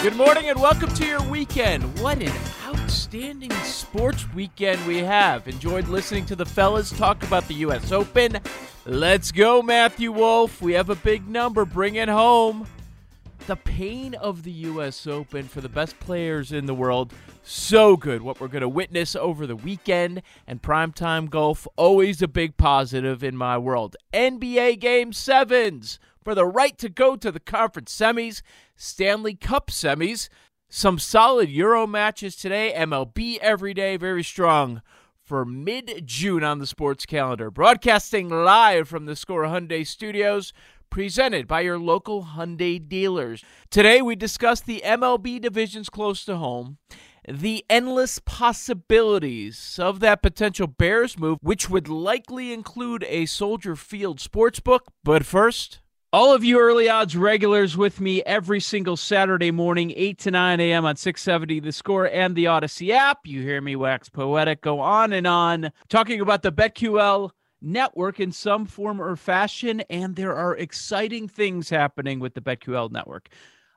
Good morning and welcome to your weekend. What an outstanding sports weekend we have. Enjoyed listening to the fellas talk about the U.S. Open. Let's go, Matthew Wolff. We have a big number. Bring it home. The pain of the U.S. Open for the best players in the world. So good. What we're going to witness over the weekend and primetime golf. Always a big positive in my world. NBA Game 7s for the right to go to the conference semis, Stanley Cup semis, some solid Euro matches today, MLB every day, very strong for mid June on the sports calendar. Broadcasting live from the Score Hyundai studios, presented by your local Hyundai dealers. Today we discuss the MLB divisions close to home the endless possibilities of that potential Bears move, which would likely include a Soldier Field sportsbook. But first, all of you early odds regulars with me every single Saturday morning, 8 to 9 a.m. on 670 The Score and the Audacy app. You hear me wax poetic, go on and on, talking about the BetQL network in some form or fashion. And there are exciting things happening with the BetQL network.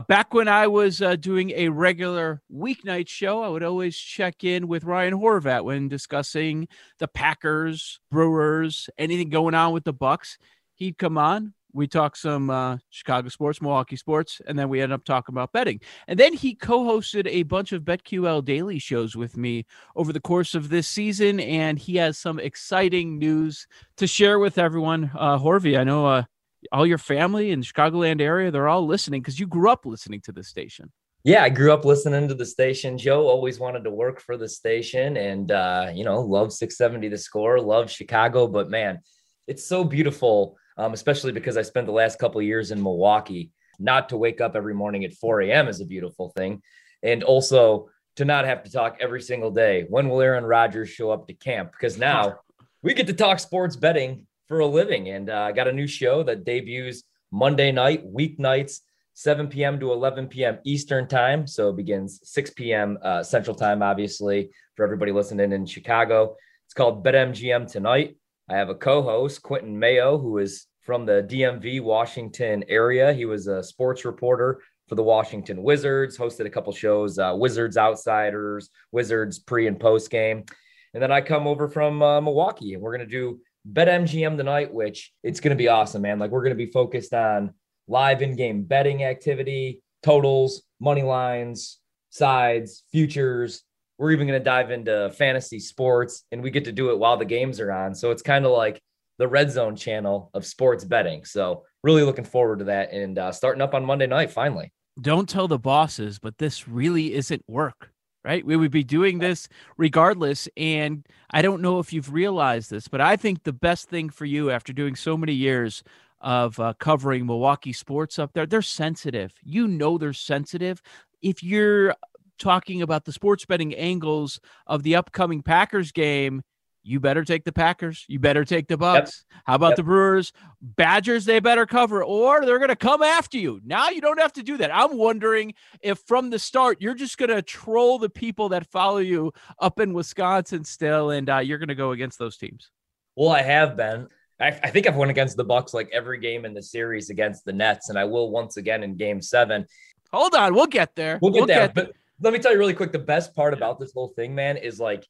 Back when I was uh, doing a regular weeknight show, I would always check in with Ryan Horvat when discussing the Packers, Brewers, anything going on with the Bucks. He'd come on, we talk some uh, Chicago sports, Milwaukee sports, and then we end up talking about betting. And then he co-hosted a bunch of BetQL daily shows with me over the course of this season, and he has some exciting news to share with everyone. Uh, Horvey, I know uh, all your family in the Chicagoland area, they're all listening because you grew up listening to the station. Yeah, I grew up listening to the station. Joe always wanted to work for the station and, uh, you know, love 670 the score, love Chicago. But man, it's so beautiful, um, especially because I spent the last couple years in Milwaukee. Not to wake up every morning at 4 a.m. is a beautiful thing. And also to not have to talk every single day. When will Aaron Rodgers show up to camp? Because now we get to talk sports betting for a living. And uh, I got a new show that debuts Monday night, weeknights 7 p.m. to 11 p.m. Eastern time. So it begins 6 p.m. Uh, Central time, obviously, for everybody listening in Chicago. It's called BetMGM Tonight. I have a co host, Quentin Mayo, who is from the DMV Washington area. He was a sports reporter for the Washington Wizards, hosted a couple shows, uh, Wizards Outsiders, Wizards pre and post game. And then I come over from uh, Milwaukee and we're going to do BetMGM tonight, which it's going to be awesome, man. Like we're going to be focused on live in-game betting activity, totals, money lines, sides, futures. We're even going to dive into fantasy sports and we get to do it while the games are on. So it's kind of like the red zone channel of sports betting. So really looking forward to that and uh, starting up on Monday night finally. Don't tell the bosses, but this really isn't work, right? We would be doing this regardless. And I don't know if you've realized this, but I think the best thing for you after doing so many years of uh, covering Milwaukee sports up there, they're sensitive. You know, they're sensitive. If you're talking about the sports betting angles of the upcoming Packers game, you better take the Packers. You better take the Bucks. Yep. How about yep. the Brewers? Badgers, they better cover, or they're going to come after you. Now you don't have to do that. I'm wondering if from the start you're just going to troll the people that follow you up in Wisconsin still, and uh, you're going to go against those teams. Well, I have been. I, I think I've won against the Bucks like every game in the series against the Nets, and I will once again in Game Seven. Hold on, we'll get there. We'll get we'll there. Get but let me tell you really quick. The best part about this whole thing, man, is like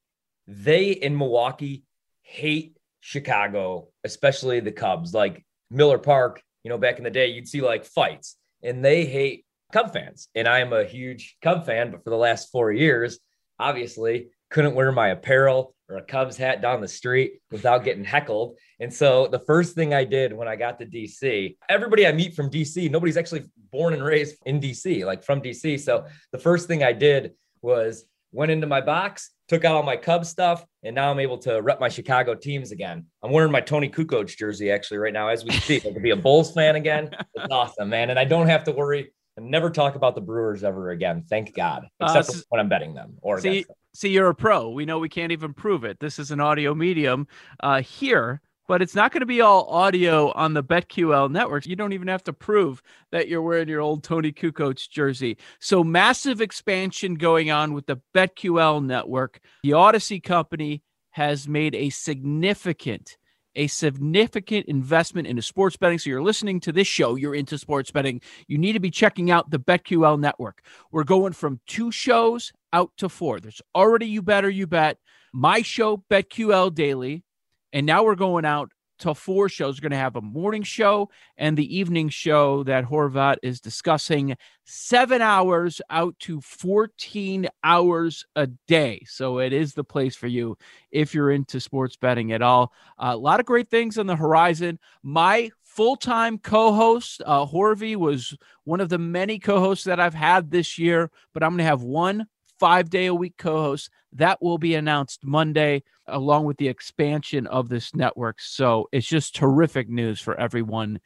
they in Milwaukee hate Chicago, especially the Cubs. Like Miller Park, you know, back in the day, you'd see like fights, and they hate Cub fans. And I am a huge Cub fan, but for the last four years, obviously, couldn't wear my apparel or a Cubs hat down the street without getting heckled. And so the first thing I did when I got to DC, everybody I meet from DC, nobody's actually born and raised in DC, like from DC. So the first thing I did was went into my box, took out all my Cubs stuff, and now I'm able to rep my Chicago teams again. I'm wearing my Toni Kukoc jersey actually right now as we speak. I could be a Bulls fan again. It's awesome, man. And I don't have to worry and never talk about the Brewers ever again. Thank God, uh, except uh, when I'm betting them or see, see, you're a pro. We know we can't even prove it. This is an audio medium uh, here but it's not going to be all audio on the BetQL network. You don't even have to prove that you're wearing your old Toni Kukoc jersey. So massive expansion going on with the BetQL network. The Audacy company has made a significant a significant investment into sports betting. So you're listening to this show, you're into sports betting. You need to be checking out the BetQL network. We're going from two shows out to four. There's already You Better You Bet, my show, BetQL Daily, and now we're going out to four shows. We're going to have a morning show and the evening show that Horvat is discussing seven hours out to 14 hours a day. So it is the place for you if you're into sports betting at all. Uh, a lot of great things on the horizon. My full time co host, uh, Horvey, was one of the many co hosts that I've had this year, but I'm going to have one five day a week co host. That will be announced Monday, along with the expansion of this network. So it's just terrific news for everyone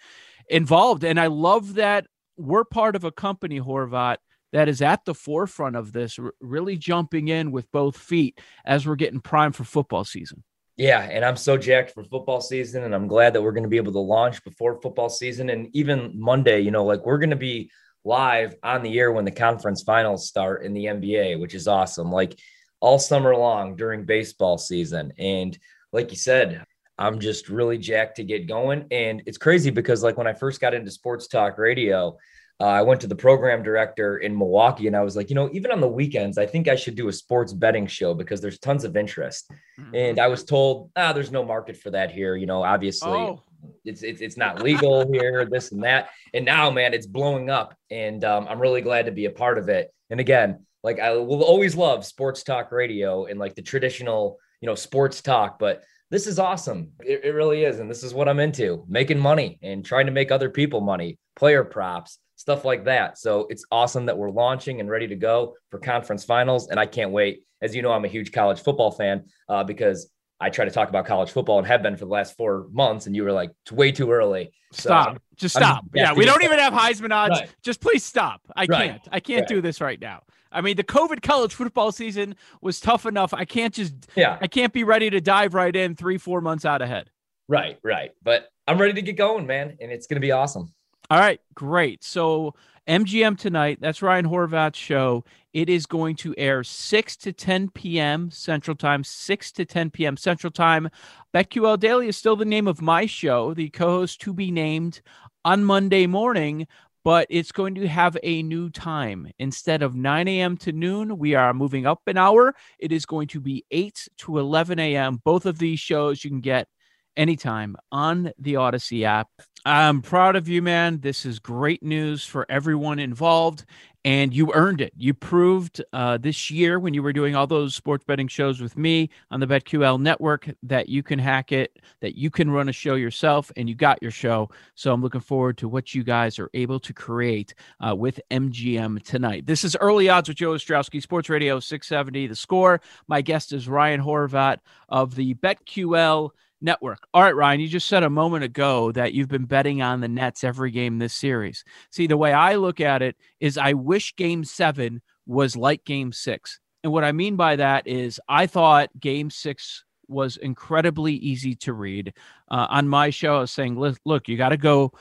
involved. And I love that we're part of a company, Horvat, that is at the forefront of this, really jumping in with both feet as we're getting primed for football season. Yeah, and I'm so jacked for football season, and I'm glad that we're going to be able to launch before football season. And even Monday, you know, like we're going to be live on the air when the conference finals start in the NBA, which is awesome. Like all summer long during baseball season. And like you said, I'm just really jacked to get going. And it's crazy because, like, when I first got into sports talk radio, uh, I went to the program director in Milwaukee and I was like, you know, even on the weekends, I think I should do a sports betting show because there's tons of interest. Mm-hmm. And I was told, ah, there's no market for that here. You know, obviously, oh it's it's, it's not legal here, this and that. And now, man, it's blowing up, and um, I'm really glad to be a part of it. And again, like I will always love sports talk radio and like the traditional, you know, sports talk, but this is awesome. It, it really is, and this is what I'm into: making money and trying to make other people money, player props, stuff like that. So it's awesome that we're launching and ready to go for conference finals, and I can't wait. As you know, I'm a huge college football fan uh, because I try to talk about college football and have been for the last four months, and you were like, it's way too early. So stop. Just stop. yeah, we don't even have Heisman odds. Right. Just please stop. I right. can't. I can't right. do this right now. I mean, the COVID college football season was tough enough. I can't just. Yeah. I can't be ready to dive right in three, four months out ahead. Right, right. But I'm ready to get going, man, and it's going to be awesome. All right, great. So MGM tonight. That's Ryan Horvat's show. It is going to air 6 to 10 p.m. Central Time, 6 to 10 p.m. Central Time. BetQL Daily is still the name of my show, the co host to be named on Monday morning, but it's going to have a new time. Instead of 9 a.m. to noon, we are moving up an hour. It is going to be 8 to 11 a.m. Both of these shows you can get anytime on the Audacy app. I'm proud of you, man. This is great news for everyone involved, and you earned it. You proved uh, this year when you were doing all those sports betting shows with me on the BetQL network that you can hack it, that you can run a show yourself, and you got your show. So I'm looking forward to what you guys are able to create uh, with MGM tonight. This is Early Odds with Joe Ostrowski, Sports Radio 670. The score. My guest is Ryan Horvat of the BetQL network. All right, Ryan, you just said a moment ago that you've been betting on the Nets every game this series. See, the way I look at it is I wish game seven was like game six. And what I mean by that is I thought game six was incredibly easy to read. Uh, on my show, I was saying, look, you got to go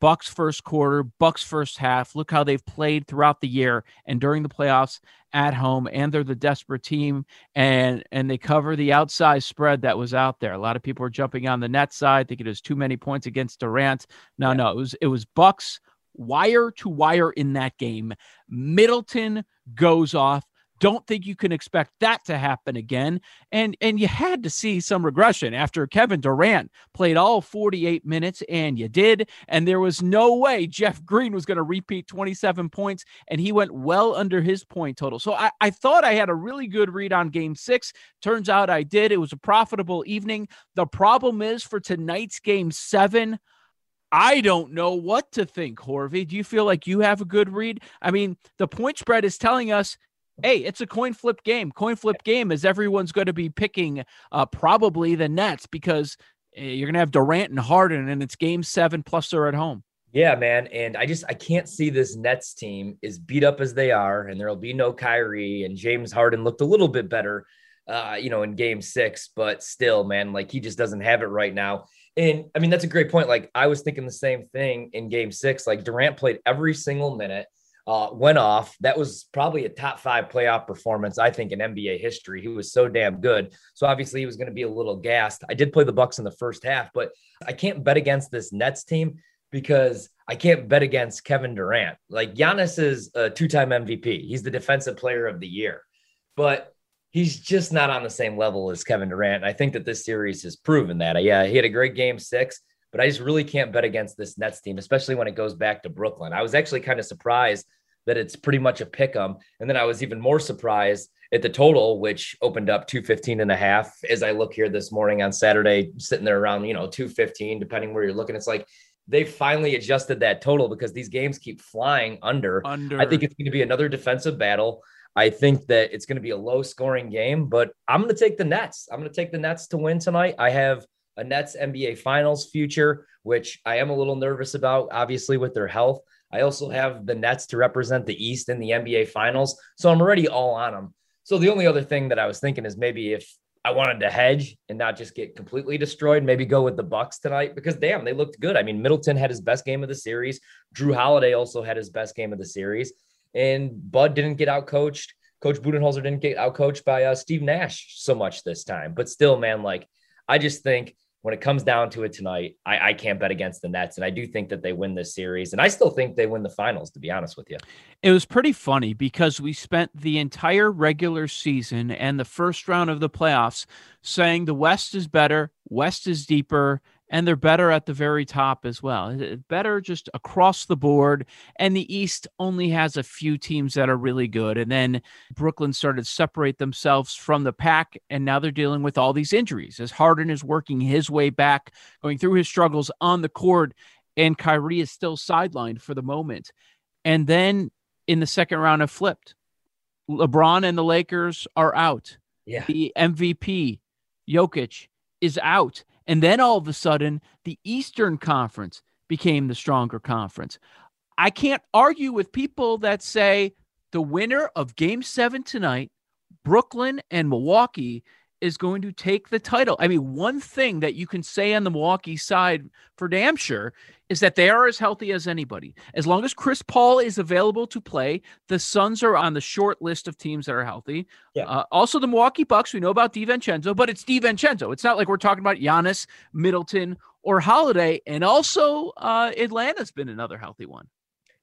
Bucks first quarter, Bucks first half. Look how they've played throughout the year and during the playoffs at home, and they're the desperate team, and and they cover the outside spread that was out there. A lot of people are jumping on the net side, thinking it was too many points against Durant. No, yeah. no, it was it was Bucks wire to wire in that game. Middleton goes off don't think you can expect that to happen again. And and you had to see some regression after Kevin Durant played all 48 minutes, and you did. And there was no way Jeff Green was going to repeat 27 points, and he went well under his point total. So I, I thought I had a really good read on game six. Turns out I did. It was a profitable evening. The problem is for tonight's game seven. I don't know what to think, Horvey. Do you feel like you have a good read? I mean, the point spread is telling us hey, it's a coin flip game. Coin flip game is everyone's going to be picking uh, probably the Nets because uh, you're going to have Durant and Harden, and it's game seven plus they're at home. Yeah, man. And I just I can't see this Nets team as beat up as they are, and there'll be no Kyrie and James Harden looked a little bit better, uh, you know, in game six, but still, man, like he just doesn't have it right now. And I mean, that's a great point. Like I was thinking the same thing in game six. Like Durant played every single minute uh, went off. That was probably a top five playoff performance, I think, in NBA history. He was so damn good. So obviously he was going to be a little gassed. I did play the Bucks in the first half, but I can't bet against this Nets team because I can't bet against Kevin Durant. Like Giannis is a two-time MVP. He's the defensive player of the year, but he's just not on the same level as Kevin Durant. I think that this series has proven that. Yeah, he had a great game six but I just really can't bet against this Nets team, especially when it goes back to Brooklyn. I was actually kind of surprised that it's pretty much a pick 'em. And then I was even more surprised at the total, which opened up 215 and a half as I look here this morning on Saturday, sitting there around, you know, 215, depending where you're looking. It's like they finally adjusted that total because these games keep flying under. under. I think it's going to be another defensive battle. I think that it's going to be a low scoring game, but I'm going to take the Nets. I'm going to take the Nets to win tonight. I have a Nets NBA Finals future, which I am a little nervous about, obviously, with their health. I also have the Nets to represent the East in the NBA Finals. So I'm already all on them. So the only other thing that I was thinking is maybe if I wanted to hedge and not just get completely destroyed, maybe go with the Bucks tonight because damn, they looked good. I mean, Middleton had his best game of the series. Jrue Holiday also had his best game of the series, and Bud didn't get out coached. Coach Budenholzer didn't get out coached by uh, Steve Nash so much this time. But still, man, like I just think when it comes down to it tonight, I, I, can't bet against the Nets. And I do think that they win this series. And I still think they win the finals, to be honest with you. It was pretty funny because we spent the entire regular season and the first round of the playoffs saying the West is better, West is deeper, and they're better at the very top as well. Better just across the board. And the East only has a few teams that are really good. And then Brooklyn started to separate themselves from the pack, and now they're dealing with all these injuries as Harden is working his way back, going through his struggles on the court, and Kyrie is still sidelined for the moment. And then in the second round have flipped. LeBron and the Lakers are out. Yeah. The MVP, Jokic, is out. And then all of a sudden, the Eastern Conference became the stronger conference. I can't argue with people that say the winner of game seven tonight, Brooklyn and Milwaukee, is going to take the title. I mean, one thing that you can say on the Milwaukee side for damn sure is that they are as healthy as anybody. As long as Chris Paul is available to play, the Suns are on the short list of teams that are healthy. Yeah. Uh, also, the Milwaukee Bucks, we know about DiVincenzo, but it's DiVincenzo. It's not like we're talking about Giannis, Middleton, or Holiday. And also, uh, Atlanta's been another healthy one.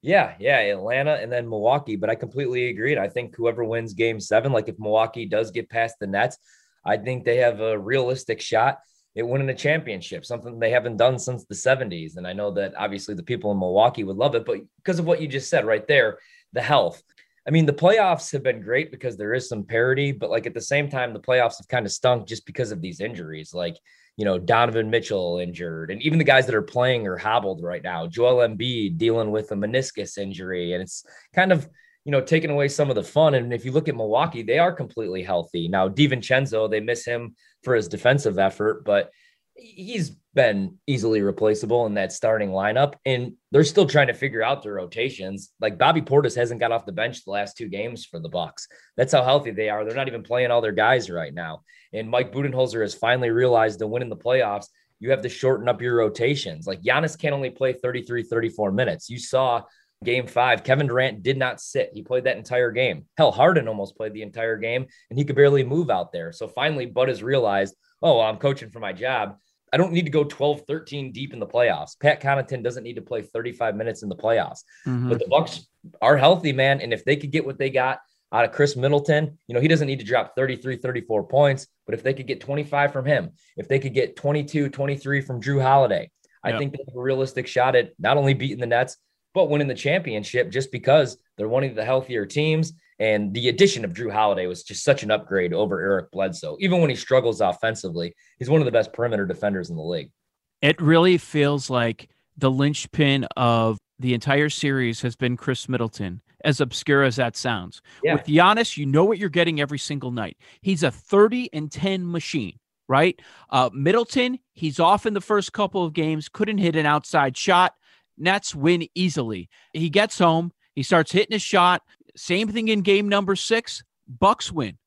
Yeah, yeah, Atlanta and then Milwaukee. But I completely agreed. I think whoever wins game seven, like if Milwaukee does get past the Nets, I think they have a realistic shot at winning a championship, something they haven't done since the 70s. And I know that obviously the people in Milwaukee would love it, but because of what you just said right there, the health. I mean, the playoffs have been great because there is some parity, but like at the same time, the playoffs have kind of stunk just because of these injuries. Like, you know, Donovan Mitchell injured, and even the guys that are playing are hobbled right now. Joel Embiid dealing with a meniscus injury, and it's kind of you know, taking away some of the fun. And if you look at Milwaukee, they are completely healthy. Now, DiVincenzo, they miss him for his defensive effort, but he's been easily replaceable in that starting lineup. And they're still trying to figure out their rotations. Like Bobby Portis hasn't got off the bench the last two games for the Bucks. That's how healthy they are. They're not even playing all their guys right now. And Mike Budenholzer has finally realized to win in the playoffs, you have to shorten up your rotations. Like Giannis can only play 33, 34 minutes. You saw game five, Kevin Durant did not sit. He played that entire game. Hell, Harden almost played the entire game and he could barely move out there. So finally, Bud has realized, oh, well, I'm coaching for my job. I don't need to go 12, 13 deep in the playoffs. Pat Connaughton doesn't need to play 35 minutes in the playoffs. Mm-hmm. But the Bucks are healthy, man. And if they could get what they got out of Khris Middleton, you know, he doesn't need to drop 33, 34 points. But if they could get 25 from him, if they could get 22, 23 from Jrue Holiday, I yep. think they have a realistic shot at not only beating the Nets, but winning the championship just because they're one of the healthier teams. And the addition of Jrue Holiday was just such an upgrade over Eric Bledsoe. Even when he struggles offensively, he's one of the best perimeter defenders in the league. It really feels like the linchpin of the entire series has been Khris Middleton, as obscure as that sounds. Yeah. With Giannis, you know what you're getting every single night. He's a 30 and 10 machine, right? Uh, Middleton, he's off in the first couple of games, couldn't hit an outside shot. Nets win easily. He gets home, he starts hitting a shot. Same thing in game number six. Bucks win.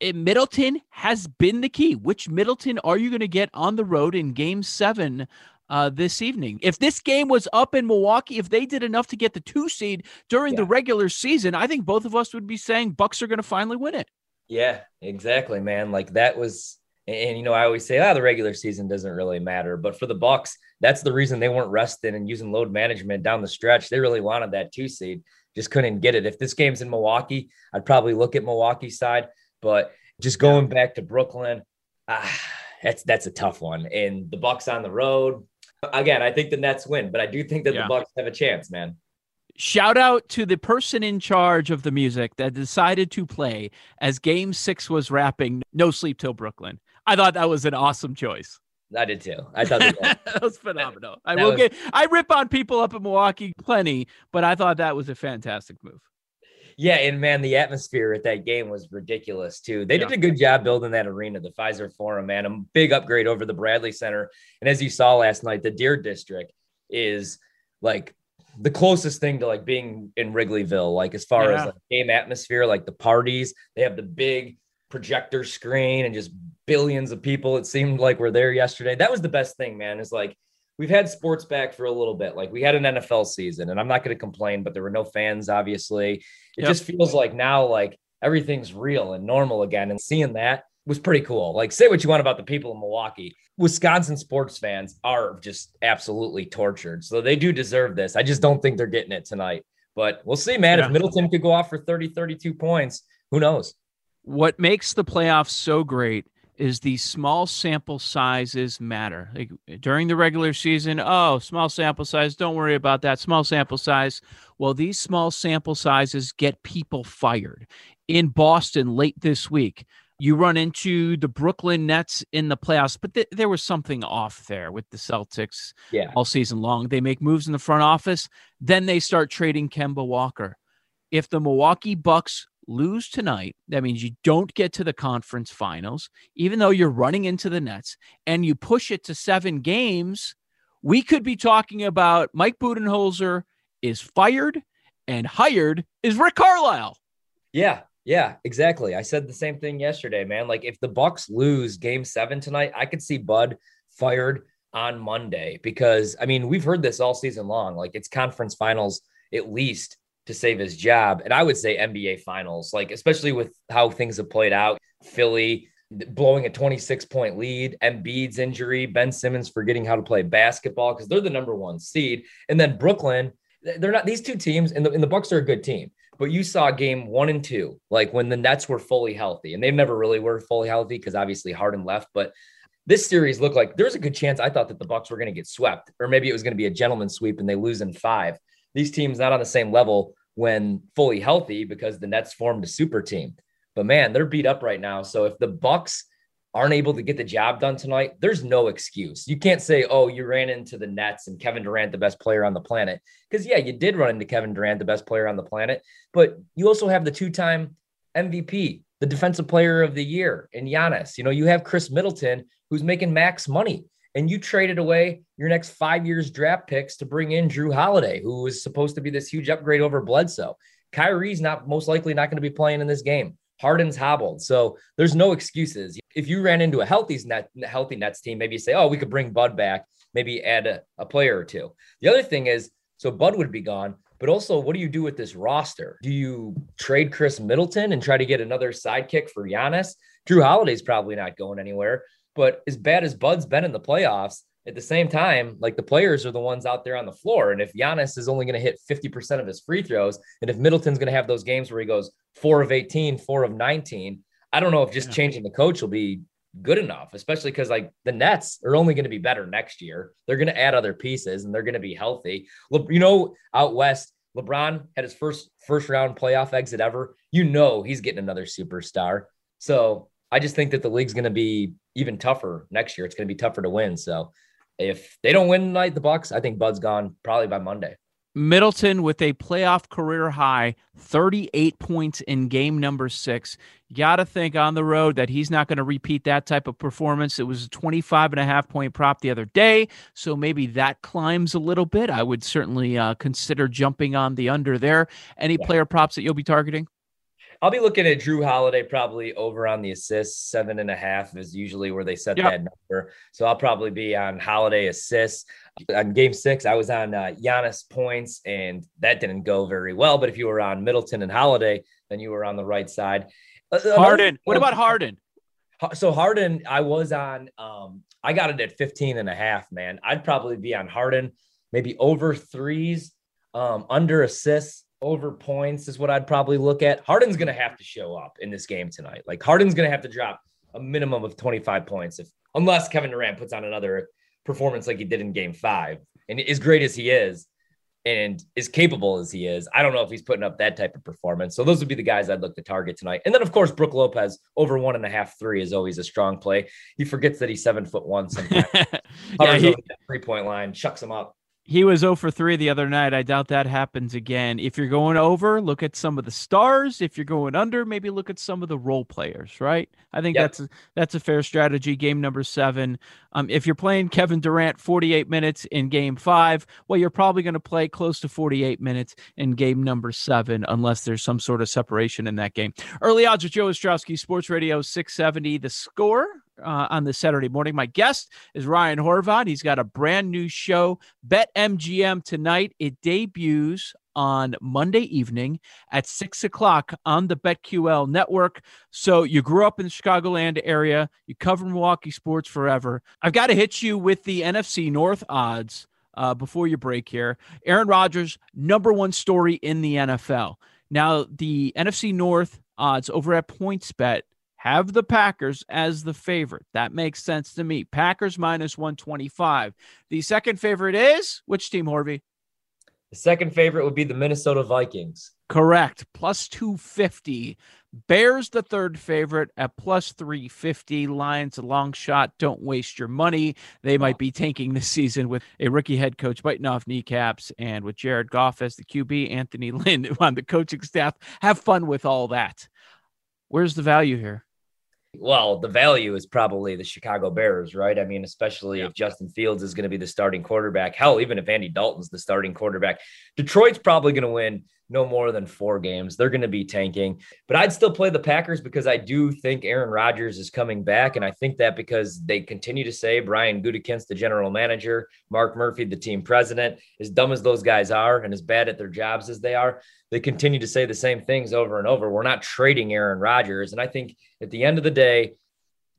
It, Middleton has been the key. Which Middleton are you going to get on the road in game seven uh, this evening? If this game was up in Milwaukee, if they did enough to get the two seed during yeah. the regular season, I think both of us would be saying Bucks are going to finally win it. Yeah, exactly, man. Like that was and, and, you know, I always say, ah, the regular season doesn't really matter. But for the Bucks, that's the reason they weren't resting and using load management down the stretch. They really wanted that two seed, just couldn't get it. If this game's in Milwaukee, I'd probably look at Milwaukee side. But just going back to Brooklyn, ah, that's that's a tough one. And the Bucks on the road. Again, I think the Nets win, but I do think that yeah. the Bucks have a chance, man. Shout out to the person in charge of the music that decided to play as game six was wrapping No Sleep Till Brooklyn. I thought that was an awesome choice. I did too. I thought that, that was phenomenal. I will was... get I rip on people up in Milwaukee plenty, but I thought that was a fantastic move. Yeah, and man, the atmosphere at that game was ridiculous too. They yeah. did a good job building that arena, the Fiserv Forum, man. A big upgrade over the Bradley Center. And as you saw last night, the Deer District is like the closest thing to like being in Wrigleyville, like as far yeah. as like game atmosphere, like the parties, they have the big projector screen and just billions of people. It seemed like we were there yesterday. That was the best thing, man. Is like we've had sports back for a little bit. Like we had an NFL season, and I'm not going to complain, but there were no fans, obviously. It yep. just feels like now, like everything's real and normal again. And seeing that was pretty cool. Like, say what you want about the people in Milwaukee. Wisconsin sports fans are just absolutely tortured. So they do deserve this. I just don't think they're getting it tonight. But we'll see, man. Yeah. If Middleton could go off for 30, 32 points, who knows? What makes the playoffs so great is the small sample sizes matter. Like during the regular season, oh, small sample size, don't worry about that. Small sample size. Well, these small sample sizes get people fired. In Boston late this week, you run into the Brooklyn Nets in the playoffs, but th- there was something off there with the Celtics yeah. all season long. They make moves in the front office, then they start trading Kemba Walker. If the Milwaukee Bucks lose tonight, that means you don't get to the conference finals, even though you're running into the Nets, and you push it to seven games, we could be talking about Mike Budenholzer is fired and hired is Rick Carlisle. Yeah, yeah, exactly. I said the same thing yesterday, man. Like if the Bucks lose game seven tonight, I could see Bud fired on Monday because I mean, we've heard this all season long. Like it's conference finals at least to save his job. And I would say NBA finals, like especially with how things have played out. Philly blowing a 26 point lead, Embiid's injury, Ben Simmons forgetting how to play basketball because they're the number one seed. And then Brooklyn, they're not these two teams, and the, and the Bucks are a good team. But you saw game one and two, like when the Nets were fully healthy, and they never really were fully healthy because obviously Harden left. But this series looked like there's a good chance I thought that the Bucks were going to get swept, or maybe it was going to be a gentleman sweep and they lose in five these teams not on the same level when fully healthy because the Nets formed a super team. But man, they're beat up right now. So if the Bucks aren't able to get the job done tonight, there's no excuse. You can't say, "Oh, you ran into the Nets and Kevin Durant, the best player on the planet." Because yeah, you did run into Kevin Durant, the best player on the planet, but you also have the two-time MVP, the defensive player of the year, and Giannis. You know, you have Khris Middleton, who's making max money. And you traded away your next five years draft picks to bring in Jrue Holiday, who was supposed to be this huge upgrade over Bledsoe. Kyrie's not most likely not going to be playing in this game. Harden's hobbled. So there's no excuses. If you ran into a healthy net, healthy Nets team, maybe you say, oh, we could bring Bud back, maybe add a, a player or two. The other thing is, so Bud would be gone, but also what do you do with this roster? Do you trade Khris Middleton and try to get another sidekick for Giannis? Jrue Holiday's probably not going anywhere. But as bad as Bud's been in the playoffs, at the same time, like the players are the ones out there on the floor. And if Giannis is only going to hit 50% of his free throws, and if Middleton's going to have those games where he goes four of 18, four of 19, I don't know if just yeah. changing the coach will be good enough, especially because like the Nets are only going to be better next year. They're going to add other pieces and they're going to be healthy. Le- you know, out west, LeBron had his first first round playoff exit ever. You know he's getting another superstar. So I just think that the league's going to be even tougher next year. It's going to be tougher to win. So if they don't win tonight, the Bucks, I think Bud's gone probably by Monday. Middleton with a playoff career high 38 points in game number six. You got to think on the road that he's not going to repeat that type of performance. It was a 25 and a half point prop the other day. So maybe that climbs a little bit. I would certainly uh, consider jumping on the under there. Any yeah. player props that you'll be targeting? I'll be looking at Jrue Holiday probably over on the assists. Seven and a half is usually where they set yep. that number. So I'll probably be on Holiday assists. On game six, I was on uh, Giannis points, and that didn't go very well. But if you were on Middleton and Holiday, then you were on the right side. Harden. What about Harden? So Harden, I was on. Um, I got it at 15 and a half, man. I'd probably be on Harden, maybe over threes, um, under assists over points is what I'd probably look at. Harden's going to have to show up in this game tonight. Like Harden's going to have to drop a minimum of 25 points if unless Kevin Durant puts on another performance like he did in game 5. And as great as he is and as capable as he is, I don't know if he's putting up that type of performance. So those would be the guys I'd look to target tonight. And then of course Brook Lopez over one and a half three is always a strong play. He forgets that he's seven foot one sometimes. yeah, he, three point line, chucks him up. He was 0 for 3 the other night. I doubt that happens again. If you're going over, look at some of the stars. If you're going under, maybe look at some of the role players, right? I think yep. that's a, that's a fair strategy. Game number 7. Um, if you're playing Kevin Durant 48 minutes in game 5, well you're probably going to play close to 48 minutes in game number 7 unless there's some sort of separation in that game. Early odds with Joe Ostrowski, Sports Radio 670 the score uh, on this Saturday morning. My guest is Ryan Horvat. He's got a brand new show, Bet MGM, tonight. It debuts on Monday evening at six o'clock on the BetQL network. So you grew up in the Chicagoland area, you cover Milwaukee sports forever. I've got to hit you with the NFC North odds uh, before you break here. Aaron Rodgers, number one story in the NFL. Now, the NFC North odds over at PointsBet have the Packers as the favorite. That makes sense to me. Packers minus 125. The second favorite is which team, Horvey? The second favorite would be the Minnesota Vikings. Correct. Plus 250. Bears, the third favorite at plus 350. Lions, a long shot. Don't waste your money. They might be tanking this season with a rookie head coach biting off kneecaps and with Jared Goff as the QB, Anthony Lynn on the coaching staff. Have fun with all that. Where's the value here? Well, the value is probably the Chicago Bears, right? I mean, especially yeah. if Justin Fields is going to be the starting quarterback. Hell, even if Andy Dalton's the starting quarterback, Detroit's probably going to win no more than four games. They're going to be tanking, but I'd still play the Packers because I do think Aaron Rodgers is coming back. And I think that because they continue to say Brian Gutekunst, the general manager, Mark Murphy, the team president, as dumb as those guys are and as bad at their jobs as they are, they continue to say the same things over and over. We're not trading Aaron Rodgers. And I think at the end of the day,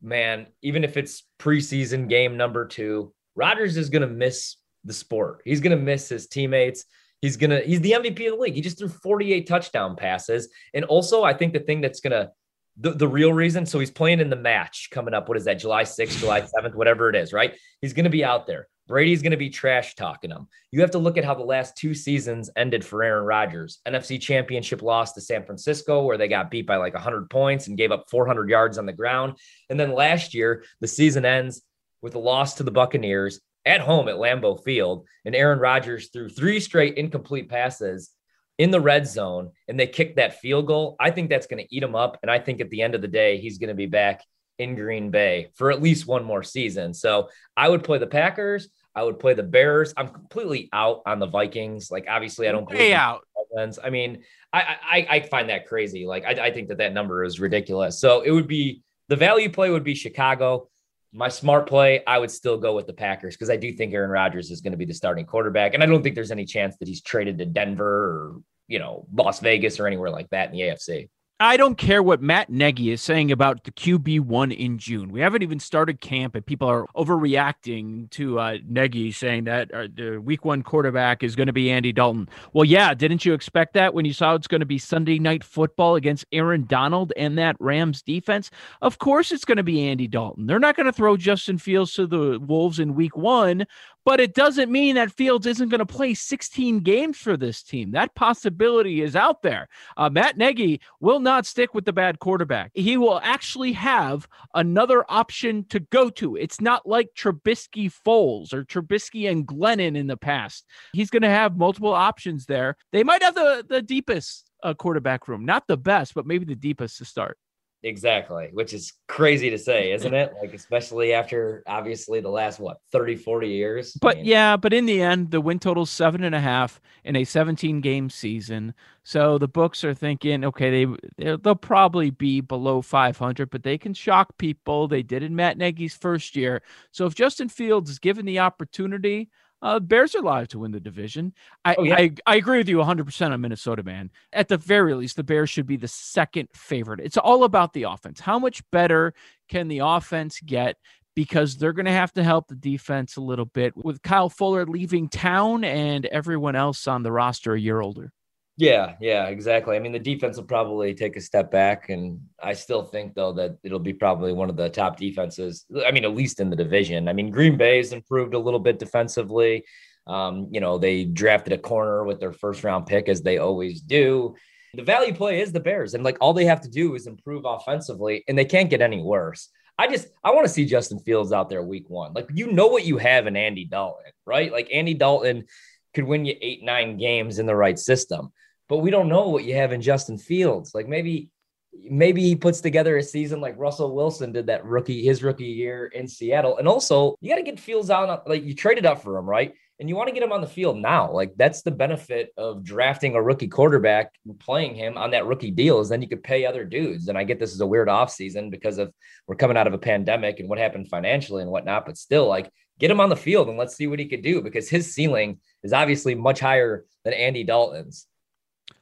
man, even if it's preseason game number two, Rodgers is going to miss the sport. He's going to miss his teammates. He's gonna he's the MVP of the league. He just threw 48 touchdown passes. And also, I think the thing that's gonna the, the real reason, so he's playing in the match coming up. What is that? July 6th, July 7th, whatever it is, right? He's gonna be out there. Brady's going to be trash talking him. You have to look at how the last two seasons ended for Aaron Rodgers. NFC Championship loss to San Francisco, where they got beat by like 100 points and gave up 400 yards on the ground. And then last year, the season ends with a loss to the Buccaneers at home at Lambeau Field, and Aaron Rodgers threw three straight incomplete passes in the red zone, and they kicked that field goal. I think that's going to eat him up, and I think at the end of the day, he's going to be back in Green Bay for at least one more season. So I would play the Packers. I would play the Bears. I'm completely out on the Vikings. Like, obviously, I don't Way out. I mean, I, I I find that crazy. Like, I, I think that that number is ridiculous. So it would be the value play would be Chicago. My smart play, I would still go with the Packers because I do think Aaron Rodgers is going to be the starting quarterback, and I don't think there's any chance that he's traded to Denver or you know Las Vegas or anywhere like that in the AFC. I don't care what Matt Nagy is saying about the QB1 in June. We haven't even started camp, and people are overreacting to uh, Nagy saying that uh, the week one quarterback is going to be Andy Dalton. Well, yeah, didn't you expect that when you saw it's going to be Sunday night football against Aaron Donald and that Rams defense? Of course, it's going to be Andy Dalton. They're not going to throw Justin Fields to the Wolves in week one, but it doesn't mean that Fields isn't going to play 16 games for this team. That possibility is out there. Uh, Matt Nagy will not stick with the bad quarterback. He will actually have another option to go to. It's not like Trubisky Foles or Trubisky and Glennon in the past. He's going to have multiple options there. They might have the, the deepest uh, quarterback room, not the best, but maybe the deepest to start. Exactly, which is crazy to say, isn't it? Like, especially after obviously the last, what, 30, 40 years? But I mean, yeah, but in the end, the win total seven and a half in a 17 game season. So the books are thinking, okay, they they'll they'll probably be below 500, but they can shock people. They did in Matt Nagy's first year. So if Justin Fields is given the opportunity, uh, Bears are live to win the division. I, Oh, yeah. I I agree with you 100% on Minnesota, man. At the very least, the Bears should be the second favorite. It's all about the offense. How much better can the offense get? Because they're going to have to help the defense a little bit with Kyle Fuller leaving town and everyone else on the roster a year older. Yeah, yeah, exactly. I mean, the defense will probably take a step back, and I still think though that it'll be probably one of the top defenses. I mean, at least in the division. I mean, Green Bay's improved a little bit defensively. Um, you know, they drafted a corner with their first round pick, as they always do. The value play is the Bears, and like all they have to do is improve offensively, and they can't get any worse. I just I want to see Justin Fields out there week one. Like you know what you have in Andy Dalton, right? Like Andy Dalton could win you eight, nine games in the right system. But we don't know what you have in Justin Fields. Like maybe maybe he puts together a season like Russell Wilson did that rookie his rookie year in Seattle. And also, you got to get Fields out like you traded up for him, right? And you want to get him on the field now. Like that's the benefit of drafting a rookie quarterback and playing him on that rookie deal is then you could pay other dudes. And I get this is a weird offseason because of we're coming out of a pandemic and what happened financially and whatnot, but still like get him on the field and let's see what he could do because his ceiling is obviously much higher than Andy Dalton's.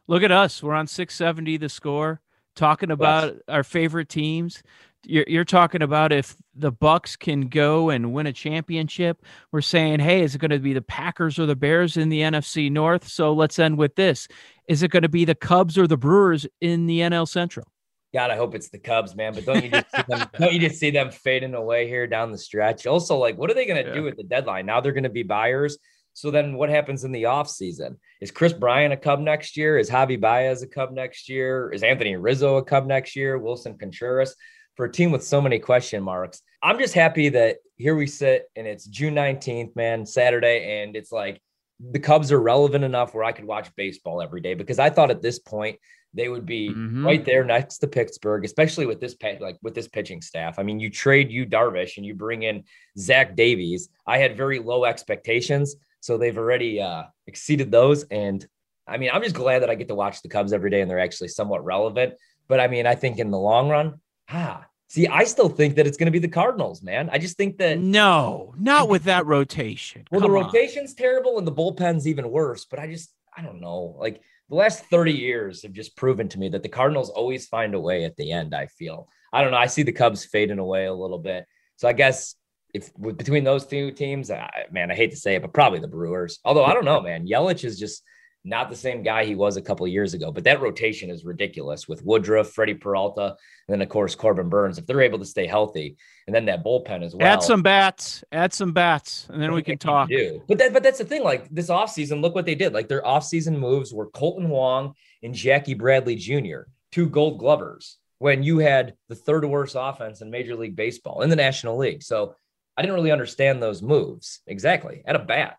Look at us. We're on 670 the score, talking about our favorite teams. You're, you're talking about if the Bucks can go and win a championship. We're saying, hey, is it going to be the Packers or the Bears in the NFC North? So let's end with this. Is it going to be the Cubs or the Brewers in the NL Central? God, I hope it's the Cubs, man. But don't you just see them, don't you just see them fading away here down the stretch? Also, like, what are they going to Yeah. do at the deadline? Now they're going to be buyers. So then what happens in the offseason? Is Kris Bryant a Cub next year? Is Javi Baez a Cub next year? Is Anthony Rizzo a Cub next year? Willson Contreras? For a team with so many question marks, I'm just happy that here we sit and it's June 19th, man, Saturday, and it's like the Cubs are relevant enough where I could watch baseball every day because I thought at this point they would be Mhm. right there next to Pittsburgh, especially with this like with this pitching staff. I mean, you trade you Darvish and you bring in Zach Davies. I had very low expectations, so they've already uh, exceeded those. And I mean, I'm just glad that I get to watch the Cubs every day and they're actually somewhat relevant. But I mean, I think in the long run, ah, see, I still think that it's going to be the Cardinals, man. I just think that No, not with that rotation. well, the Come on. rotation's terrible and the bullpen's even worse. But I just, I don't know. Like the last 30 years have just proven to me that the Cardinals always find a way at the end. I feel. I don't know. I see the Cubs fading away a little bit. So I guess if between those two teams, I, man, I hate to say it, but probably the Brewers. Although I don't know, man. Yelich is just not the same guy he was a couple of years ago. But that rotation is ridiculous with Woodruff, Freddie Peralta, and then of course Corbin Burnes. If they're able to stay healthy, and then that bullpen as well. Add some bats, add some bats, and then we can talk. Do. But that, but that's the thing. Like this offseason, look what they did. Like their offseason moves were Kolten Wong and Jackie Bradley Jr., two gold glovers, when you had the third worst offense in Major League Baseball in the National League. So I didn't really understand those moves exactly at a bat.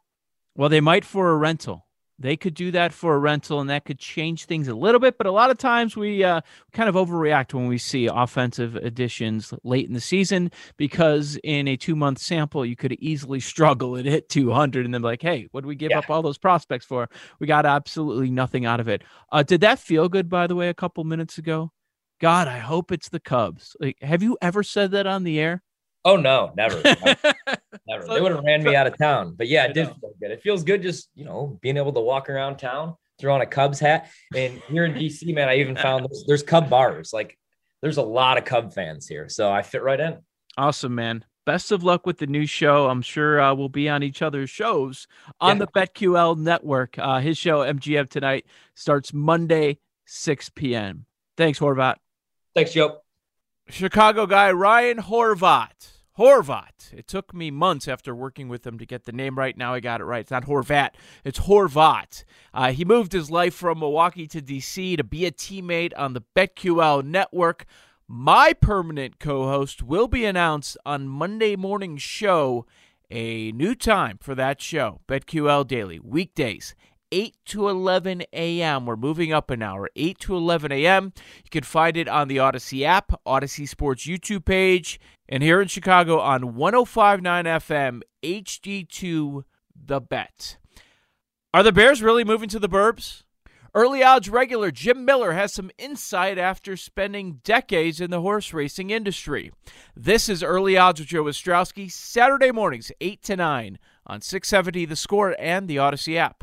Well, they might for a rental. they could do that for a rental and that could change things a little bit. But a lot of times we uh, kind of overreact when we see offensive additions late in the season because in a two month sample, you could easily struggle and hit 200 and then be like, hey, what do we give Yeah. up all those prospects for? We got absolutely nothing out of it. Uh, did that feel good, by the way, a couple minutes ago? God, I hope it's the Cubs. Like, have you ever said that on the air? Oh no, never, never. never. So- They would have ran me out of town. But yeah, it did feel good. It feels good just you know being able to walk around town, throw on a Cubs hat, and here in DC, man, I even found there's, there's Cub bars. Like there's a lot of Cub fans here, so I fit right in. Awesome, man. Best of luck with the new show. I'm sure uh, we'll be on each other's shows on Yeah. the BetQL network. Uh, his show, MGM Tonight, starts Monday, 6 p.m. Thanks, Horvat. Thanks, Joe. Chicago guy Ryan Horvat. Horvat. It took me months after working with him to get the name right. Now I got it right. It's not Horvat, it's Horvat. Uh, he moved his life from Milwaukee to DC to be a teammate on the BetQL network. My permanent co host will be announced on Monday morning show. A new time for that show, BetQL Daily, weekdays, 8 to 11 a.m. We're moving up an hour, 8 to 11 a.m. You can find it on the Audacy app, Audacy Sports YouTube page, and here in Chicago on 1059 FM, HD2 The Bet. Are the Bears really moving to the burbs? Early odds regular Jim Miller has some insight after spending decades in the horse racing industry. This is Early Odds with Joe Ostrowski, Saturday mornings, 8 to 9 on 670 The Score and the Audacy app.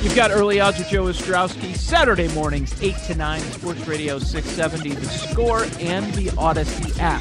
You've got early odds with Joe Ostrowski, Saturday mornings, 8 to 9, Sports Radio 670, The Score, and the Audacy app.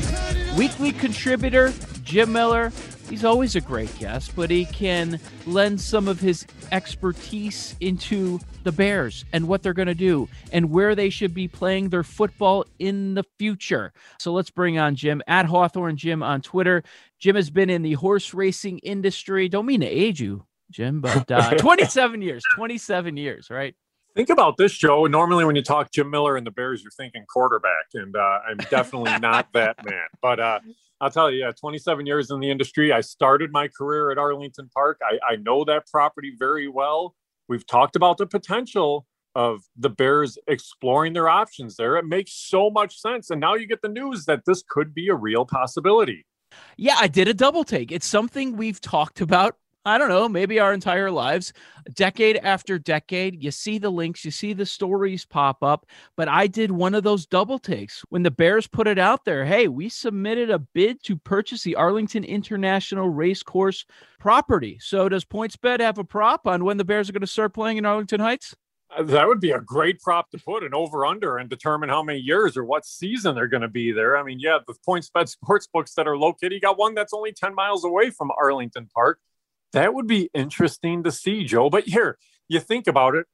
Weekly contributor, Jim Miller. He's always a great guest, but he can lend some of his expertise into the Bears and what they're going to do and where they should be playing their football in the future. So let's bring on Jim at Hawthorne Jim on Twitter. Jim has been in the horse racing industry. Don't mean to age you, Jim, but uh, 27 years, 27 years, right? Think about this, Joe. Normally, when you talk Jim Miller and the Bears, you're thinking quarterback, and uh, I'm definitely not that man. But uh, I'll tell you, yeah, 27 years in the industry. I started my career at Arlington Park. I, I know that property very well. We've talked about the potential of the Bears exploring their options there. It makes so much sense. And now you get the news that this could be a real possibility. Yeah, I did a double take. It's something we've talked about I don't know, maybe our entire lives, decade after decade. You see the links, you see the stories pop up. But I did one of those double takes when the Bears put it out there. Hey, we submitted a bid to purchase the Arlington International Racecourse property. So does PointsBet have a prop on when the Bears are going to start playing in Arlington Heights? Uh, that would be a great prop to put an over under and determine how many years or what season they're going to be there. I mean, yeah, the PointsBet sports books that are located, you got one that's only 10 miles away from Arlington Park. That would be interesting to see, Joe. But here, you think about it,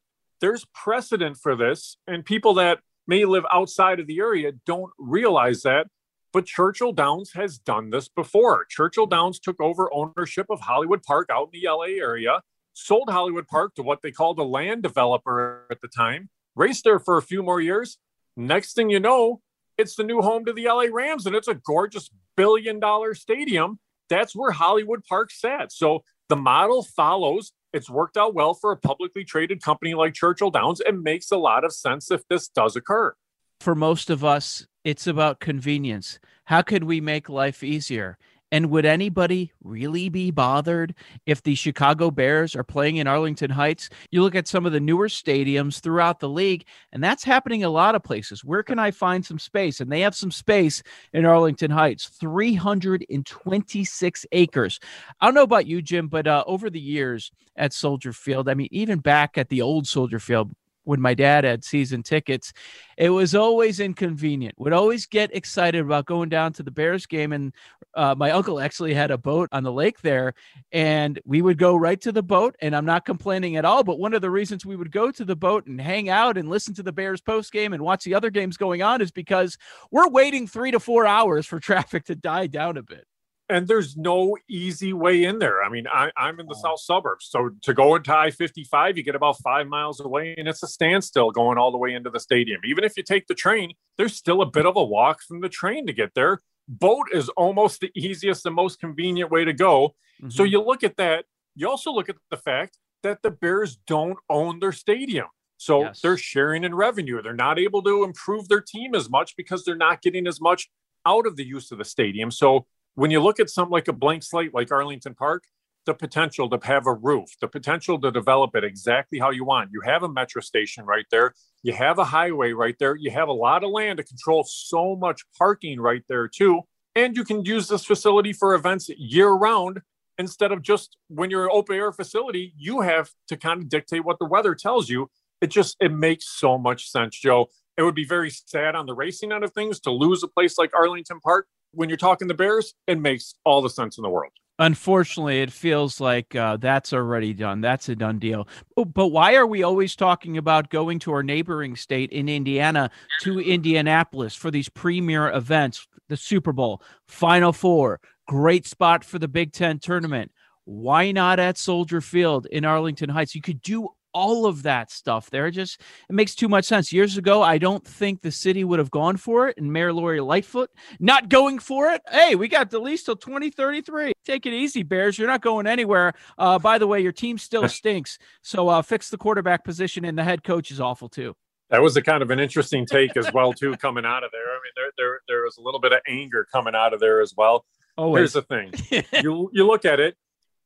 there's precedent for this, and people that may live outside of the area don't realize that. But Churchill Downs has done this before. Churchill Downs took over ownership of Hollywood Park out in the LA area sold Hollywood Park to what they called a land developer at the time, raced there for a few more years. Next thing you know, it's the new home to the LA Rams, and it's a gorgeous billion dollar stadium. That's where Hollywood Park sat. So the model follows. It's worked out well for a publicly traded company like Churchill Downs. It makes a lot of sense if this does occur. For most of us, it's about convenience. How could we make life easier? And would anybody really be bothered if the Chicago Bears are playing in Arlington Heights? You look at some of the newer stadiums throughout the league, and that's happening a lot of places. Where can I find some space? And they have some space in Arlington Heights 326 acres. I don't know about you, Jim, but uh, over the years at Soldier Field, I mean, even back at the old Soldier Field, when my dad had season tickets, it was always inconvenient. Would always get excited about going down to the Bears game, and uh, my uncle actually had a boat on the lake there, and we would go right to the boat. And I'm not complaining at all, but one of the reasons we would go to the boat and hang out and listen to the Bears post game and watch the other games going on is because we're waiting three to four hours for traffic to die down a bit and there's no easy way in there. I mean, I, am in the south suburbs, so to go into I-55, you get about five miles away, and it's a standstill going all the way into the stadium. Even if you take the train, there's still a bit of a walk from the train to get there. Boat is almost the easiest and most convenient way to go. Mm-hmm. So you look at that. You also look at the fact that the Bears don't own their stadium. So yes. they're sharing in revenue. They're not able to improve their team as much because they're not getting as much out of the use of the stadium. So when you look at something like a blank slate like Arlington Park, the potential to have a roof, the potential to develop it exactly how you want. You have a metro station right there. You have a highway right there. You have a lot of land to control so much parking right there, too. And you can use this facility for events year round instead of just when you're an open air facility, you have to kind of dictate what the weather tells you. It just it makes so much sense, Joe. It would be very sad on the racing end of things to lose a place like Arlington Park, when you're talking the Bears, it makes all the sense in the world. Unfortunately, it feels like uh, that's already done. That's a done deal. But why are we always talking about going to our neighboring state in Indiana to Indianapolis for these premier events? The Super Bowl, Final Four, great spot for the Big Ten tournament. Why not at Soldier Field in Arlington Heights? You could do all of that stuff there. Just it makes too much sense. Years ago, I don't think the city would have gone for it, and Mayor Lori Lightfoot not going for it. Hey, we got the lease till 2033. Take it easy, Bears. You're not going anywhere. Uh, by the way, your team still stinks. So uh, fix the quarterback position, and the head coach is awful too. That was a kind of an interesting take as well, too, coming out of there. I mean, there there there was a little bit of anger coming out of there as well. Oh, here's the thing: you you look at it.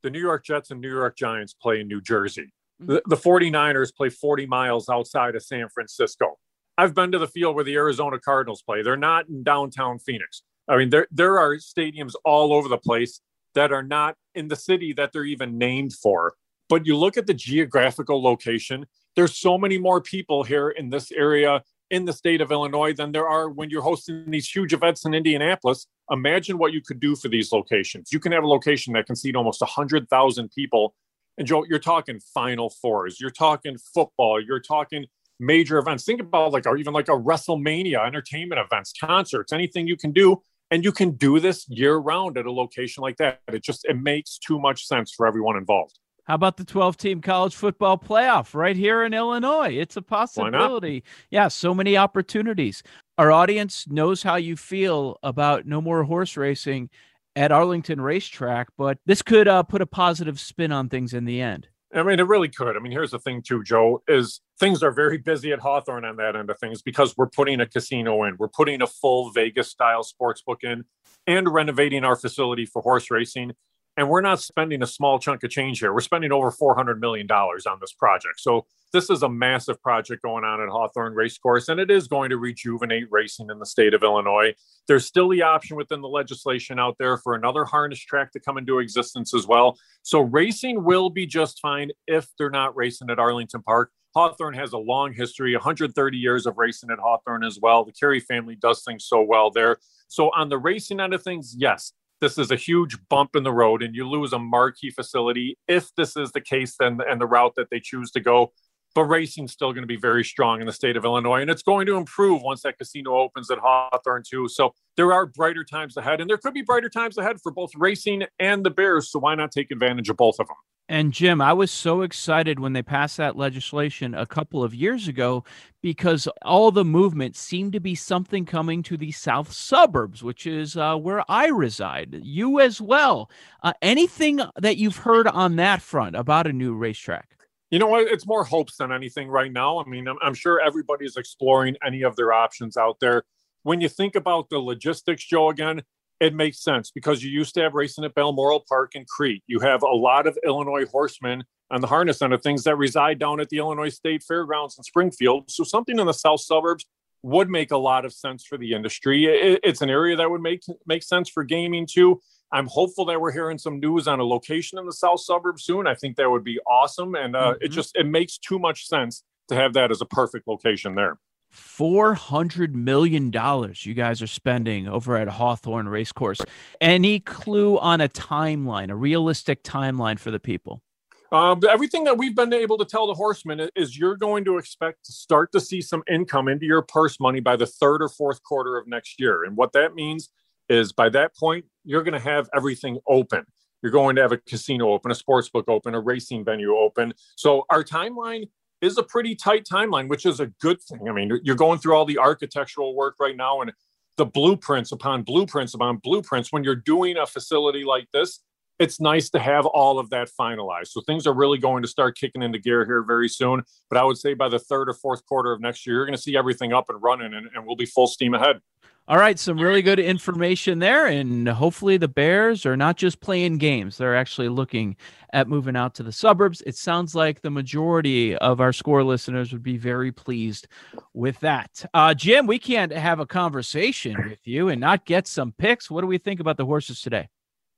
The New York Jets and New York Giants play in New Jersey the, mm-hmm. the 49ers play 40 miles outside of San Francisco. I've been to the field where the Arizona Cardinals play. They're not in downtown Phoenix. I mean, there there are stadiums all over the place that are not in the city that they're even named for. But you look at the geographical location, there's so many more people here in this area in the state of Illinois than there are when you're hosting these huge events in Indianapolis. Imagine what you could do for these locations. You can have a location that can seat almost 100,000 people and Joe, you're talking Final Fours, you're talking football, you're talking major events. Think about like, or even like a WrestleMania, entertainment events, concerts, anything you can do. And you can do this year round at a location like that. It just it makes too much sense for everyone involved. How about the 12 team college football playoff right here in Illinois? It's a possibility. Yeah, so many opportunities. Our audience knows how you feel about no more horse racing at Arlington Racetrack, but this could uh, put a positive spin on things in the end. I mean, it really could. I mean, here's the thing, too, Joe, is things are very busy at Hawthorne on that end of things because we're putting a casino in, we're putting a full Vegas style sports book in, and renovating our facility for horse racing. And we're not spending a small chunk of change here. We're spending over $400 million on this project. So this is a massive project going on at Hawthorne Racecourse, and it is going to rejuvenate racing in the state of Illinois. There's still the option within the legislation out there for another harness track to come into existence as well. So racing will be just fine if they're not racing at Arlington Park. Hawthorne has a long history, 130 years of racing at Hawthorne as well. The Carey family does things so well there. So on the racing end of things, yes, this is a huge bump in the road and you lose a marquee facility. If this is the case then and the route that they choose to go but racing's still going to be very strong in the state of illinois and it's going to improve once that casino opens at hawthorne too. So there are brighter times ahead and there could be brighter times ahead for both racing and the bears so why not take advantage of both of them and Jim, I was so excited when they passed that legislation a couple of years ago because all the movement seemed to be something coming to the south suburbs, which is uh, where I reside. You as well. Uh, anything that you've heard on that front about a new racetrack? You know what? It's more hopes than anything right now. I mean, I'm, I'm sure everybody's exploring any of their options out there. When you think about the logistics, Joe, again, it makes sense because you used to have racing at Balmoral Park in Crete. You have a lot of Illinois horsemen on the harness end of things that reside down at the Illinois State Fairgrounds in Springfield. So something in the south suburbs would make a lot of sense for the industry. It, it's an area that would make make sense for gaming too. I'm hopeful that we're hearing some news on a location in the south suburbs soon. I think that would be awesome, and uh, mm-hmm. it just it makes too much sense to have that as a perfect location there. $400 million you guys are spending over at Hawthorne Racecourse. Any clue on a timeline, a realistic timeline for the people? Um, everything that we've been able to tell the horsemen is you're going to expect to start to see some income into your purse money by the third or fourth quarter of next year. And what that means is by that point, you're going to have everything open. You're going to have a casino open, a sports book open, a racing venue open. So our timeline is a pretty tight timeline, which is a good thing. I mean, you're going through all the architectural work right now and the blueprints upon blueprints upon blueprints. When you're doing a facility like this, it's nice to have all of that finalized. So things are really going to start kicking into gear here very soon. But I would say by the third or fourth quarter of next year, you're going to see everything up and running and, and we'll be full steam ahead. All right, some really good information there. And hopefully, the Bears are not just playing games, they're actually looking at moving out to the suburbs. It sounds like the majority of our score listeners would be very pleased with that. Uh, Jim, we can't have a conversation with you and not get some picks. What do we think about the horses today?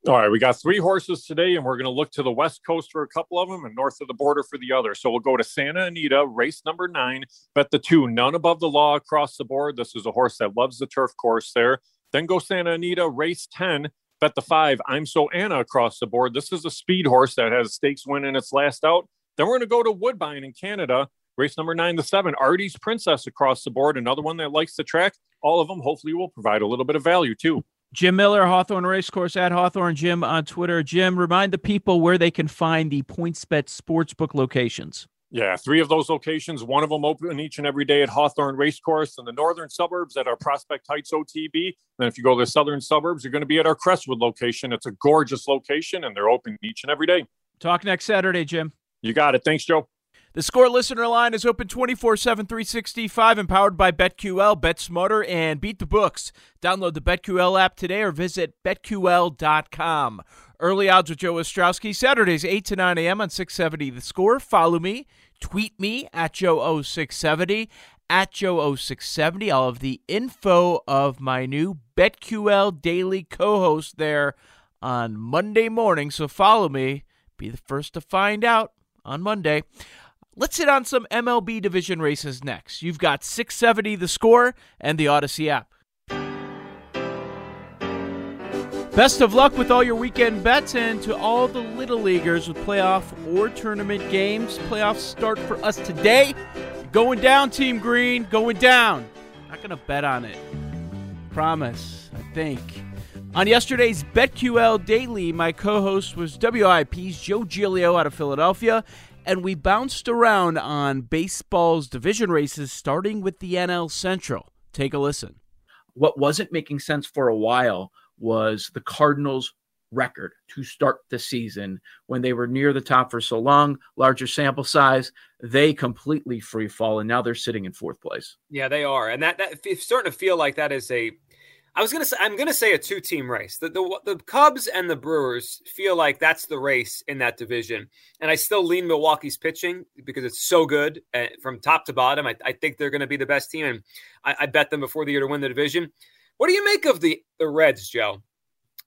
All right, we got three horses today, and we're going to look to the west coast for a couple of them and north of the border for the other. So we'll go to Santa Anita, race number nine, bet the two, none above the law across the board. This is a horse that loves the turf course there. Then go Santa Anita, race 10, bet the five, I'm So Anna across the board. This is a speed horse that has stakes win in its last out. Then we're going to go to Woodbine in Canada, race number nine to seven, Artie's Princess across the board, another one that likes the track. All of them hopefully will provide a little bit of value too. Jim Miller, Hawthorne Racecourse at Hawthorne Jim on Twitter. Jim, remind the people where they can find the PointsBet Sportsbook locations. Yeah, three of those locations. One of them open each and every day at Hawthorne Racecourse in the northern suburbs at our Prospect Heights OTB. Then, if you go to the southern suburbs, you're going to be at our Crestwood location. It's a gorgeous location, and they're open each and every day. Talk next Saturday, Jim. You got it. Thanks, Joe. The score listener line is open 24 7, 365 and powered by BetQL, Bet Smarter, and Beat the Books. Download the BetQL app today or visit BetQL.com. Early odds with Joe Ostrowski, Saturdays 8 to 9 a.m. on 670 The Score. Follow me, tweet me at Joe0670, at Joe0670. All of the info of my new BetQL daily co host there on Monday morning. So follow me, be the first to find out on Monday. Let's hit on some MLB division races next. You've got 670 the score and the Audacy app. Best of luck with all your weekend bets and to all the little leaguers with playoff or tournament games. Playoffs start for us today. Going down, Team Green, going down. Not going to bet on it. Promise, I think. On yesterday's BetQL Daily, my co host was WIP's Joe Giglio out of Philadelphia, and we bounced around on baseball's division races, starting with the NL Central. Take a listen. What wasn't making sense for a while was the Cardinals' record to start the season when they were near the top for so long, larger sample size. They completely free fall, and now they're sitting in fourth place. Yeah, they are, and that that it's starting to feel like that is a I was gonna say I'm gonna say a two team race. The, the the Cubs and the Brewers feel like that's the race in that division, and I still lean Milwaukee's pitching because it's so good uh, from top to bottom. I, I think they're going to be the best team, and I, I, bet them before the year to win the division. What do you make of the the Reds, Joe?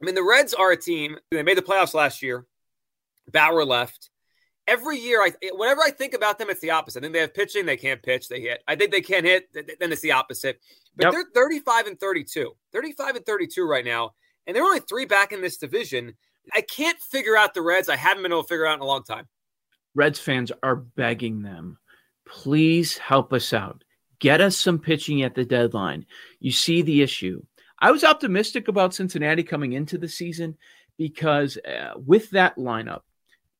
I mean, the Reds are a team. They made the playoffs last year. Bauer left every year, I whenever I think about them, it's the opposite. I think they have pitching, they can't pitch, they hit. I think they can't hit, then it's the opposite. But yep. they're 35 and 32, 35 and 32 right now, and they're only three back in this division. I can't figure out the Reds. I haven't been able to figure out in a long time. Reds fans are begging them, please help us out. Get us some pitching at the deadline. You see the issue. I was optimistic about Cincinnati coming into the season because uh, with that lineup,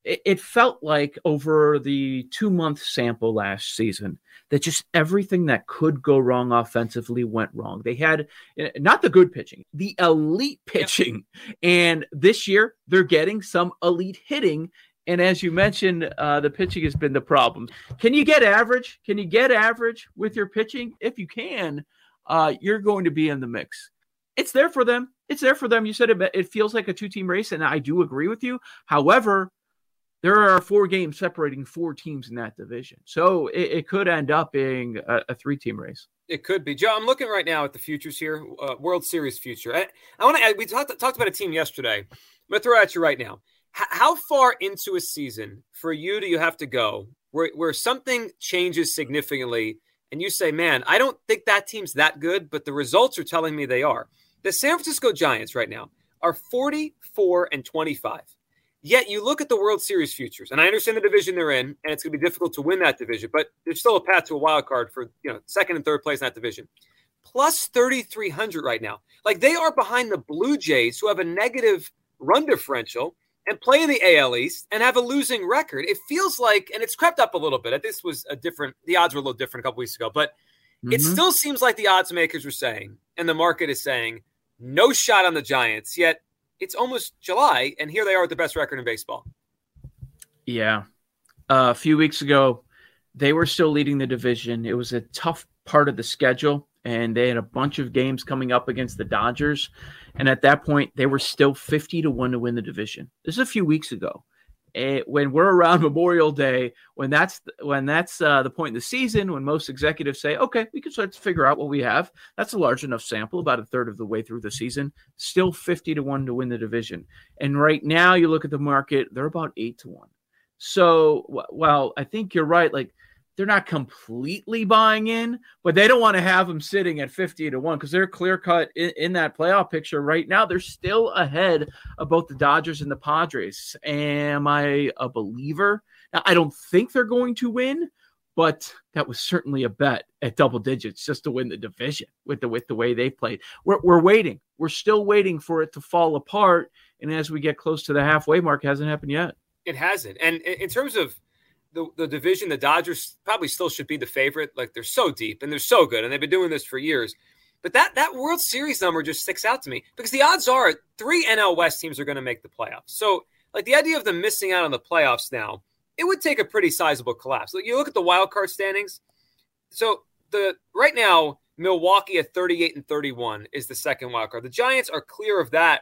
it, it felt like over the two month sample last season that just everything that could go wrong offensively went wrong. They had eh, not the good pitching, the elite pitching. And this year, they're getting some elite hitting. And as you mentioned, uh, the pitching has been the problem. Can you get average? Can you get average with your pitching? If you can, uh, you're going to be in the mix. It's there for them. It's there for them. You said it, it feels like a two team race, and I do agree with you. However, there are four games separating four teams in that division. So it, it could end up being a, a three team race. It could be. Joe, I'm looking right now at the futures here, uh, World Series future. I, I want to, we talked, talked about a team yesterday. I'm going to throw at you right now. H- how far into a season for you do you have to go where, where something changes significantly and you say, man, I don't think that team's that good, but the results are telling me they are? The San Francisco Giants right now are 44 and 25. Yet you look at the World Series futures, and I understand the division they're in, and it's going to be difficult to win that division, but there's still a path to a wild card for you know second and third place in that division. Plus 3,300 right now. Like they are behind the Blue Jays, who have a negative run differential and play in the AL East and have a losing record. It feels like, and it's crept up a little bit. This was a different, the odds were a little different a couple weeks ago, but mm-hmm. it still seems like the odds makers were saying, and the market is saying, no shot on the Giants. Yet it's almost July, and here they are with the best record in baseball. Yeah. Uh, a few weeks ago, they were still leading the division. It was a tough part of the schedule, and they had a bunch of games coming up against the Dodgers. And at that point, they were still 50 to 1 to win the division. This is a few weeks ago it, when we're around Memorial Day, when that's when that's uh, the point in the season, when most executives say, "Okay, we can start to figure out what we have," that's a large enough sample, about a third of the way through the season. Still fifty to one to win the division, and right now you look at the market; they're about eight to one. So, while I think you're right, like they're not completely buying in, but they don't want to have them sitting at 50 to 1 because they're clear cut in, in, that playoff picture right now. They're still ahead of both the Dodgers and the Padres. Am I a believer? Now, I don't think they're going to win, but that was certainly a bet at double digits just to win the division with the with the way they played. We're, we're waiting. We're still waiting for it to fall apart. And as we get close to the halfway mark, hasn't happened yet. It hasn't. And in terms of the, the division, the Dodgers probably still should be the favorite. Like they're so deep and they're so good, and they've been doing this for years. But that that World Series number just sticks out to me because the odds are three NL West teams are going to make the playoffs. So, like the idea of them missing out on the playoffs now, it would take a pretty sizable collapse. Like you look at the wild card standings. So the right now, Milwaukee at 38 and 31 is the second wild card. The Giants are clear of that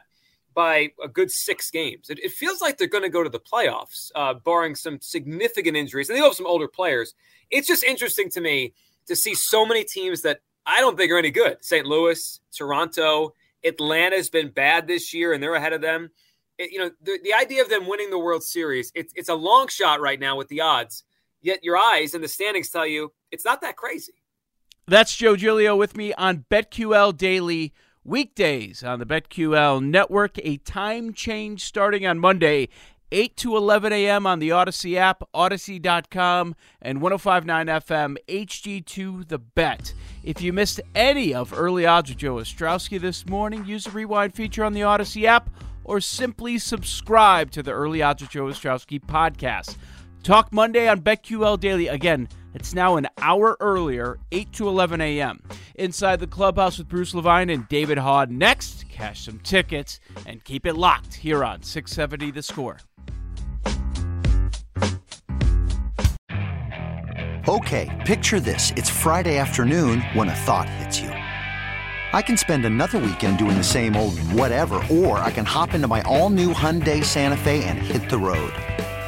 by a good six games. It, it feels like they're going to go to the playoffs, uh, barring some significant injuries. And they have some older players. It's just interesting to me to see so many teams that I don't think are any good. St. Louis, Toronto, Atlanta's been bad this year, and they're ahead of them. It, you know, the, the idea of them winning the World Series, it's it's a long shot right now with the odds. Yet your eyes and the standings tell you it's not that crazy. That's Joe Giglio with me on BetQL Daily weekdays on the BetQL network. A time change starting on Monday, 8 to 11 a.m. on the Audacy app, Audacy.com, and 1059 FM, HD2 The Bet. If you missed any of Early Odds with Joe Ostrowski this morning, use the rewind feature on the Audacy app or simply subscribe to the Early Odds with Joe Ostrowski podcast. Talk Monday on BetQL Daily. Again, it's now an hour earlier, 8 to 11 a.m. Inside the clubhouse with Bruce Levine and David Haugh next. Cash some tickets and keep it locked here on 670 The Score. Okay, picture this. It's Friday afternoon when a thought hits you. I can spend another weekend doing the same old whatever, or I can hop into my all-new Hyundai Santa Fe and hit the road.